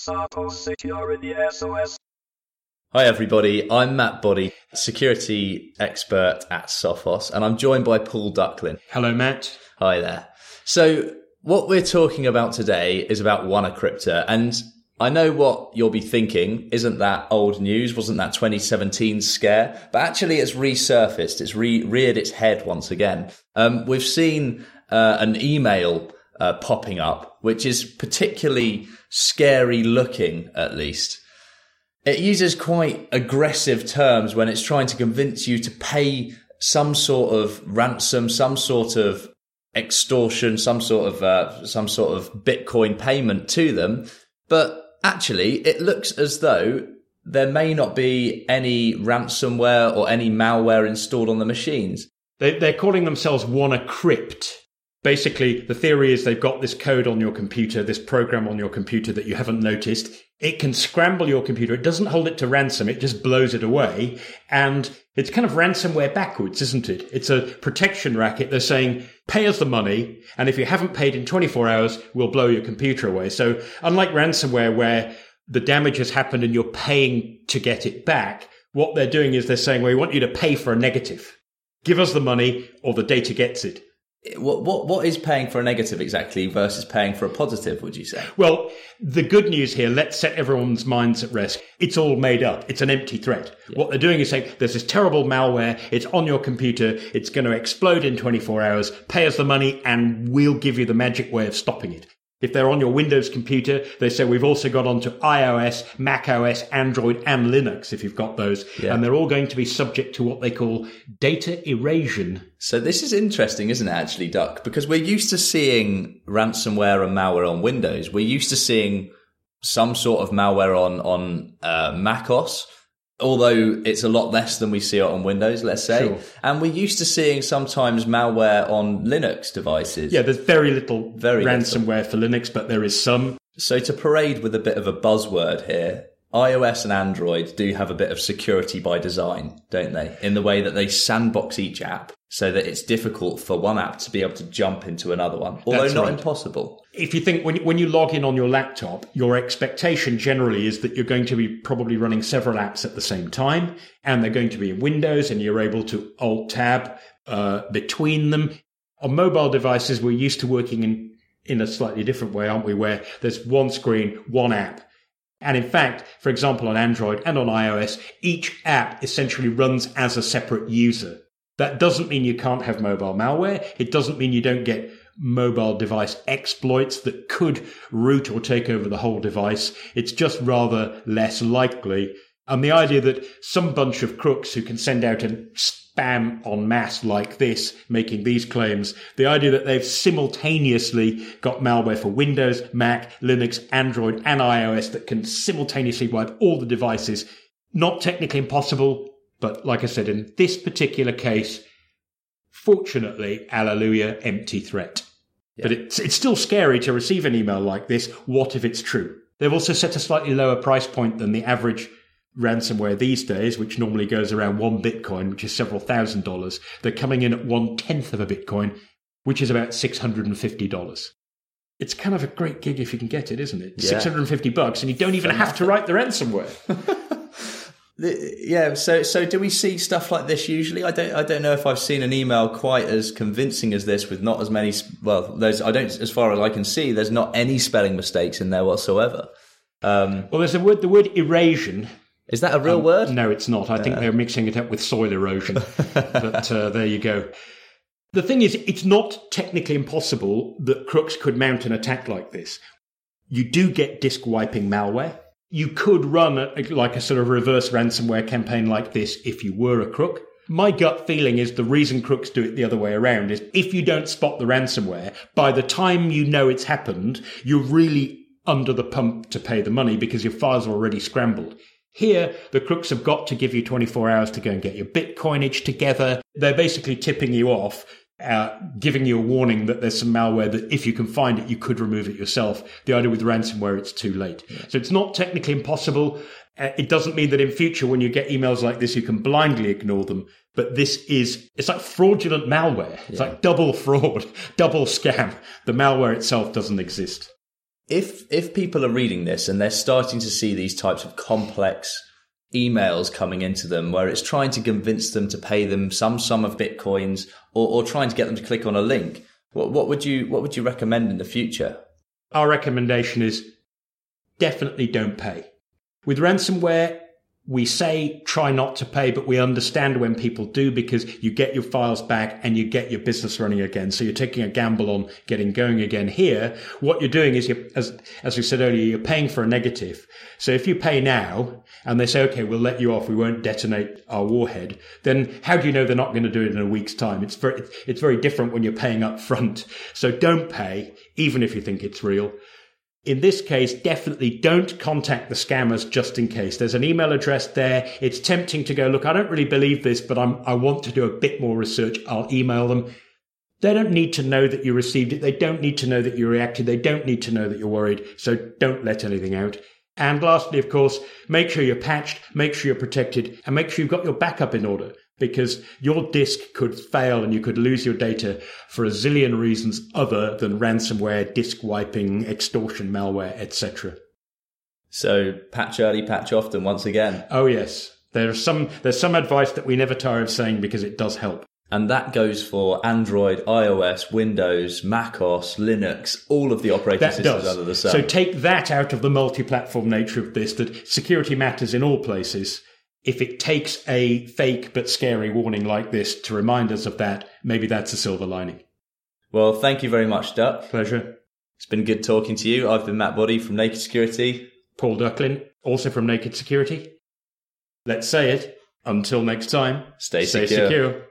Sophos Security SOS. Hi, everybody. I'm Matt Boddy, security expert at Sophos, and I'm joined by Paul Ducklin. Hello, Matt. Hi there. So, what we're talking about today is about WannaCryptor, and I know what you'll be thinking. Isn't that old news? Wasn't that 2017 scare? But actually, it's resurfaced. It's re- reared its head once again. Um, we've seen uh, an email uh, popping up, which is particularly scary looking, at least. It uses quite aggressive terms when it's trying to convince you to pay some sort of ransom, some sort of extortion, some sort of uh, some sort of Bitcoin payment to them. But actually, it looks as though there may not be any ransomware or any malware installed on the machines. They, they're calling themselves WannaCrypt. Basically, the theory is they've got this code on your computer, this program on your computer that you haven't noticed. It can scramble your computer. It doesn't hold it to ransom. It just blows it away. And it's kind of ransomware backwards, isn't it? It's a protection racket. They're saying, pay us the money. And if you haven't paid in 24 hours, we'll blow your computer away. So unlike ransomware where the damage has happened and you're paying to get it back, what they're doing is they're saying, well, we want you to pay for a negative. Give us the money or the data gets it. What, what, what is paying for a negative exactly versus paying for a positive, would you say? Well, the good news here, let's set everyone's minds at rest. It's all made up. It's an empty threat. Yeah. What they're doing is saying there's this terrible malware. It's on your computer. It's going to explode in 24 hours. Pay us the money and we'll give you the magic way of stopping it. If they're on your Windows computer, they say we've also got onto iOS, Mac OS, Android, and Linux if you've got those. Yeah. And they're all going to be subject to what they call data erasion. So this is interesting, isn't it, actually, Duck? Because we're used to seeing ransomware and malware on Windows. We're used to seeing some sort of malware on, on uh, Mac OS although it's a lot less than we see it on Windows, let's say. Sure. And we're used to seeing sometimes malware on Linux devices. Yeah, there's very little very ransomware little. for Linux, but there is some. So to parade with a bit of a buzzword here, iOS and Android do have a bit of security by design, don't they? In the way that they sandbox each app so that it's difficult for one app to be able to jump into another one, although That's not right. impossible. If you think when, when you log in on your laptop, your expectation generally is that you're going to be probably running several apps at the same time, and they're going to be in Windows, and you're able to Alt Tab uh, between them. On mobile devices, we're used to working in in a slightly different way, aren't we? Where there's one screen, one app and in fact, for example, on Android and on iOS, each app essentially runs as a separate user. That doesn't mean you can't have mobile malware. It doesn't mean you don't get mobile device exploits that could root or take over the whole device. It's just rather less likely. And the idea that some bunch of crooks who can send out a spam en masse like this, making these claims. The idea that they've simultaneously got malware for Windows, Mac, Linux, Android, and iOS that can simultaneously wipe all the devices. Not technically impossible, but like I said, in this particular case, fortunately, hallelujah, empty threat. Yeah. But it's, it's still scary to receive an email like this. What if it's true? They've also set a slightly lower price point than the average ransomware these days, which normally goes around one Bitcoin, which is several thousand dollars, they're coming in at one tenth of a Bitcoin, which is about $650. It's kind of a great gig if you can get it, isn't it? Yeah. 650 bucks, and you don't even have to write the ransomware. yeah so so do we see stuff like this usually i don't i don't know if i've seen an email quite as convincing as this with not as many well there's i don't as far as i can see there's not any spelling mistakes in there whatsoever um, well there's a word the word erasion is that a real um, word? No, it's not. I think they're mixing it up with soil erosion. but uh, there you go. The thing is, it's not technically impossible that crooks could mount an attack like this. You do get disk wiping malware. You could run a, like a sort of reverse ransomware campaign like this if you were a crook. My gut feeling is the reason crooks do it the other way around is if you don't spot the ransomware, by the time you know it's happened, you're really under the pump to pay the money because your files are already scrambled. Here, the crooks have got to give you 24 hours to go and get your Bitcoinage together. They're basically tipping you off, uh, giving you a warning that there's some malware that if you can find it, you could remove it yourself. The idea with ransomware, it's too late. So it's not technically impossible. Uh, it doesn't mean that in future, when you get emails like this, you can blindly ignore them. But this is, it's like fraudulent malware. It's yeah. like double fraud, double scam. The malware itself doesn't exist. If if people are reading this and they're starting to see these types of complex emails coming into them where it's trying to convince them to pay them some sum of bitcoins or, or trying to get them to click on a link, what, what would you what would you recommend in the future? Our recommendation is definitely don't pay. With ransomware, we say try not to pay, but we understand when people do because you get your files back and you get your business running again. So you're taking a gamble on getting going again here. What you're doing is you as, as we said earlier, you're paying for a negative. So if you pay now and they say, okay, we'll let you off. We won't detonate our warhead. Then how do you know they're not going to do it in a week's time? It's very, it's very different when you're paying up front. So don't pay, even if you think it's real. In this case, definitely don't contact the scammers just in case. There's an email address there. It's tempting to go, look, I don't really believe this, but I'm, I want to do a bit more research. I'll email them. They don't need to know that you received it. They don't need to know that you reacted. They don't need to know that you're worried. So don't let anything out. And lastly, of course, make sure you're patched, make sure you're protected, and make sure you've got your backup in order because your disk could fail and you could lose your data for a zillion reasons other than ransomware, disk wiping, extortion, malware, etc. So patch early, patch often once again. Oh yes. There's some there's some advice that we never tire of saying because it does help. And that goes for Android, iOS, Windows, macOS, Linux, all of the operating That systems does. under the sun. So take that out of the multi-platform nature of this that security matters in all places. If it takes a fake but scary warning like this to remind us of that, maybe that's a silver lining. well, thank you very much, Duck. Pleasure. It's been good talking to you. I've been Matt Boddy from Naked Security. Paul Ducklin, also from Naked Security. Let's say it. Until next time, Stay stay secure. secure.